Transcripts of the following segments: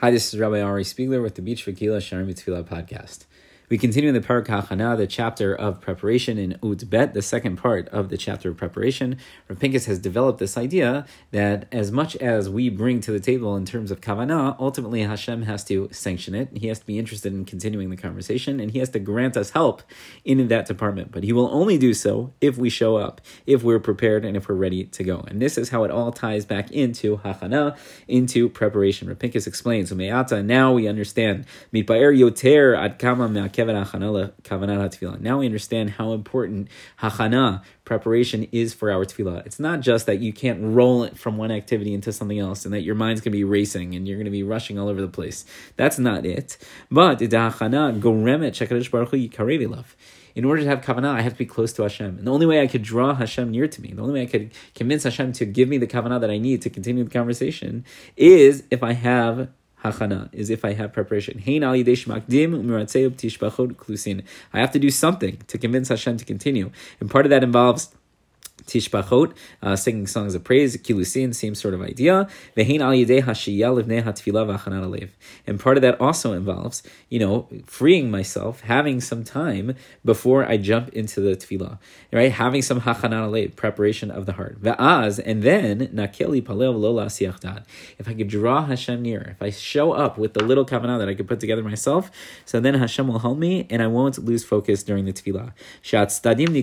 Hi, this is Rabbi Ari Spiegler with the Beach for Kila Sharim Tefillah podcast. We continue in the Parak the chapter of preparation in Ud Bet, the second part of the chapter of preparation. Rav has developed this idea that as much as we bring to the table in terms of Kavanah, ultimately Hashem has to sanction it. He has to be interested in continuing the conversation, and he has to grant us help in that department. But he will only do so if we show up, if we're prepared, and if we're ready to go. And this is how it all ties back into Hachana, into preparation. Rav Pinkus explains, now we understand, yoter ad kama now we understand how important hachana, preparation, is for our tefillah. It's not just that you can't roll it from one activity into something else and that your mind's going to be racing and you're going to be rushing all over the place. That's not it. But hachana goremet shekadish baruch hu in order to have kavanah, I have to be close to Hashem. And the only way I could draw Hashem near to me, the only way I could convince Hashem to give me the kavanah that I need to continue the conversation, is if I have hachana is if I have preparation. I have to do something to convince Hashem to continue, and part of that involves tishbachot, uh, singing songs of praise, kilusin, same sort of idea. And part of that also involves, you know, freeing myself, having some time before I jump into the tefillah, right? Having some hachanat alev, preparation of the heart. Ve'az, and then nakeli palel lo If I could draw Hashem near, if I show up with the little kavanah that I could put together myself, so then Hashem will help me, and I won't lose focus during the tefillah. Shat stadim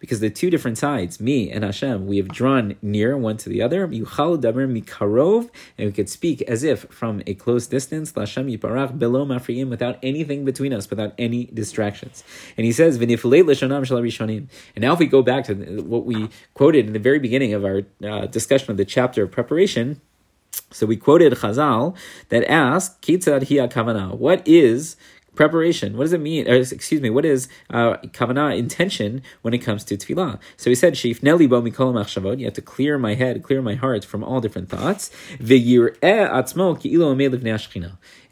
because the two different different sides, me and Hashem, we have drawn near one to the other. Mikarov, and we could speak as if from a close distance. Lashem yiparach below mafriyim, without anything between us, without any distractions. And he says. And now, if we go back to what we quoted in the very beginning of our uh, discussion of the chapter of preparation. So we quoted Chazal that asked, "Kitzad hiya kavana." What is preparation. What does it mean? Or, excuse me, what is uh, kavanah, intention, when it comes to tefillah? So he said, Sheif neli bo mikol you have to clear my head, clear my heart from all different thoughts.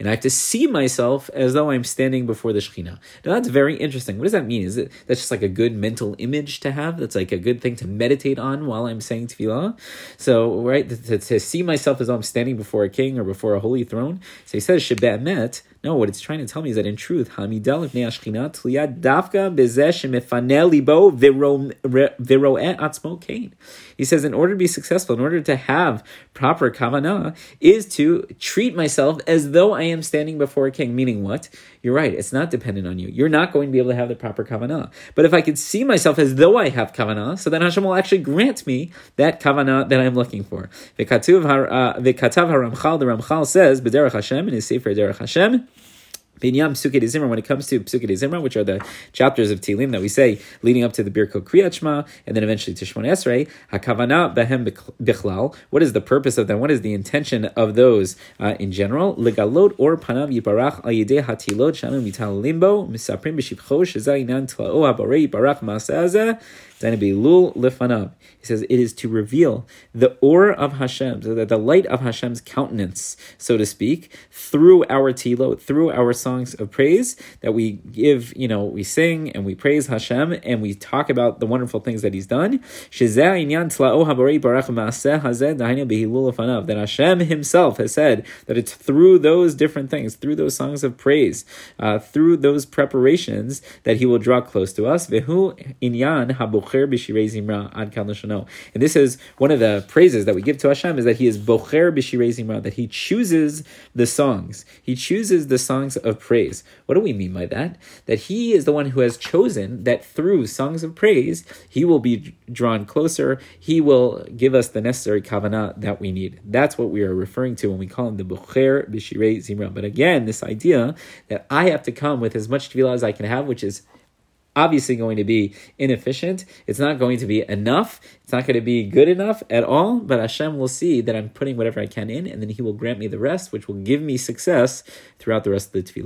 And I have to see myself as though I'm standing before the Shekhinah. Now that's very interesting. What does that mean? Is it that's just like a good mental image to have? That's like a good thing to meditate on while I'm saying tefillah? So, right, to, to see myself as though I'm standing before a king or before a holy throne. So he says, Shebet met, no, what it's trying to tell me is that in truth, Hamidal Ifnei Ashkina Tliyad Davka Bezeh Shemefane Libo Viroe Atzmo Kain. He says, in order to be successful, in order to have proper kavanah, is to treat myself as though I am standing before a king. Meaning what? You're right, it's not dependent on you. You're not going to be able to have the proper kavanah. But if I could see myself as though I have kavanah, so then Hashem will actually grant me that kavanah that I'm looking for. Uh, v'katav haramchal, the Ramchal says, B'derech Hashem, in his Sefer Derech Hashem, Binyam when it comes to Psuke Zimra, which are the chapters of Tilim that we say leading up to the Birko Kriyat and then eventually to Shemon Esrei, Hakavana Behem Bichlal, what is the purpose of them? What is the intention of those uh, in general? Legalot or Panav Yibarach Al Yedei Hatilot Shanu Mital Limbo, Misaprim B'Shivcho, Shezainan Tlao Habarei Yibarach Masazah, he says it is to reveal the aura of Hashem, the light of Hashem's countenance, so to speak, through our tilo, through our songs of praise that we give, you know, we sing and we praise Hashem and we talk about the wonderful things that He's done. That Hashem Himself has said that it's through those different things, through those songs of praise, uh, through those preparations that He will draw close to us. And this is one of the praises that we give to Hashem is that He is bocher b'shirei that He chooses the songs. He chooses the songs of praise. What do we mean by that? That He is the one who has chosen that through songs of praise, He will be drawn closer. He will give us the necessary kavanah that we need. That's what we are referring to when we call Him the bocher b'shirei zimra. But again, this idea that I have to come with as much tefillah as I can have, which is obviously going to be inefficient. It's not going to be enough. It's not going to be good enough at all. But Hashem will see that I'm putting whatever I can in, and then He will grant me the rest, which will give me success throughout the rest of the tefillah.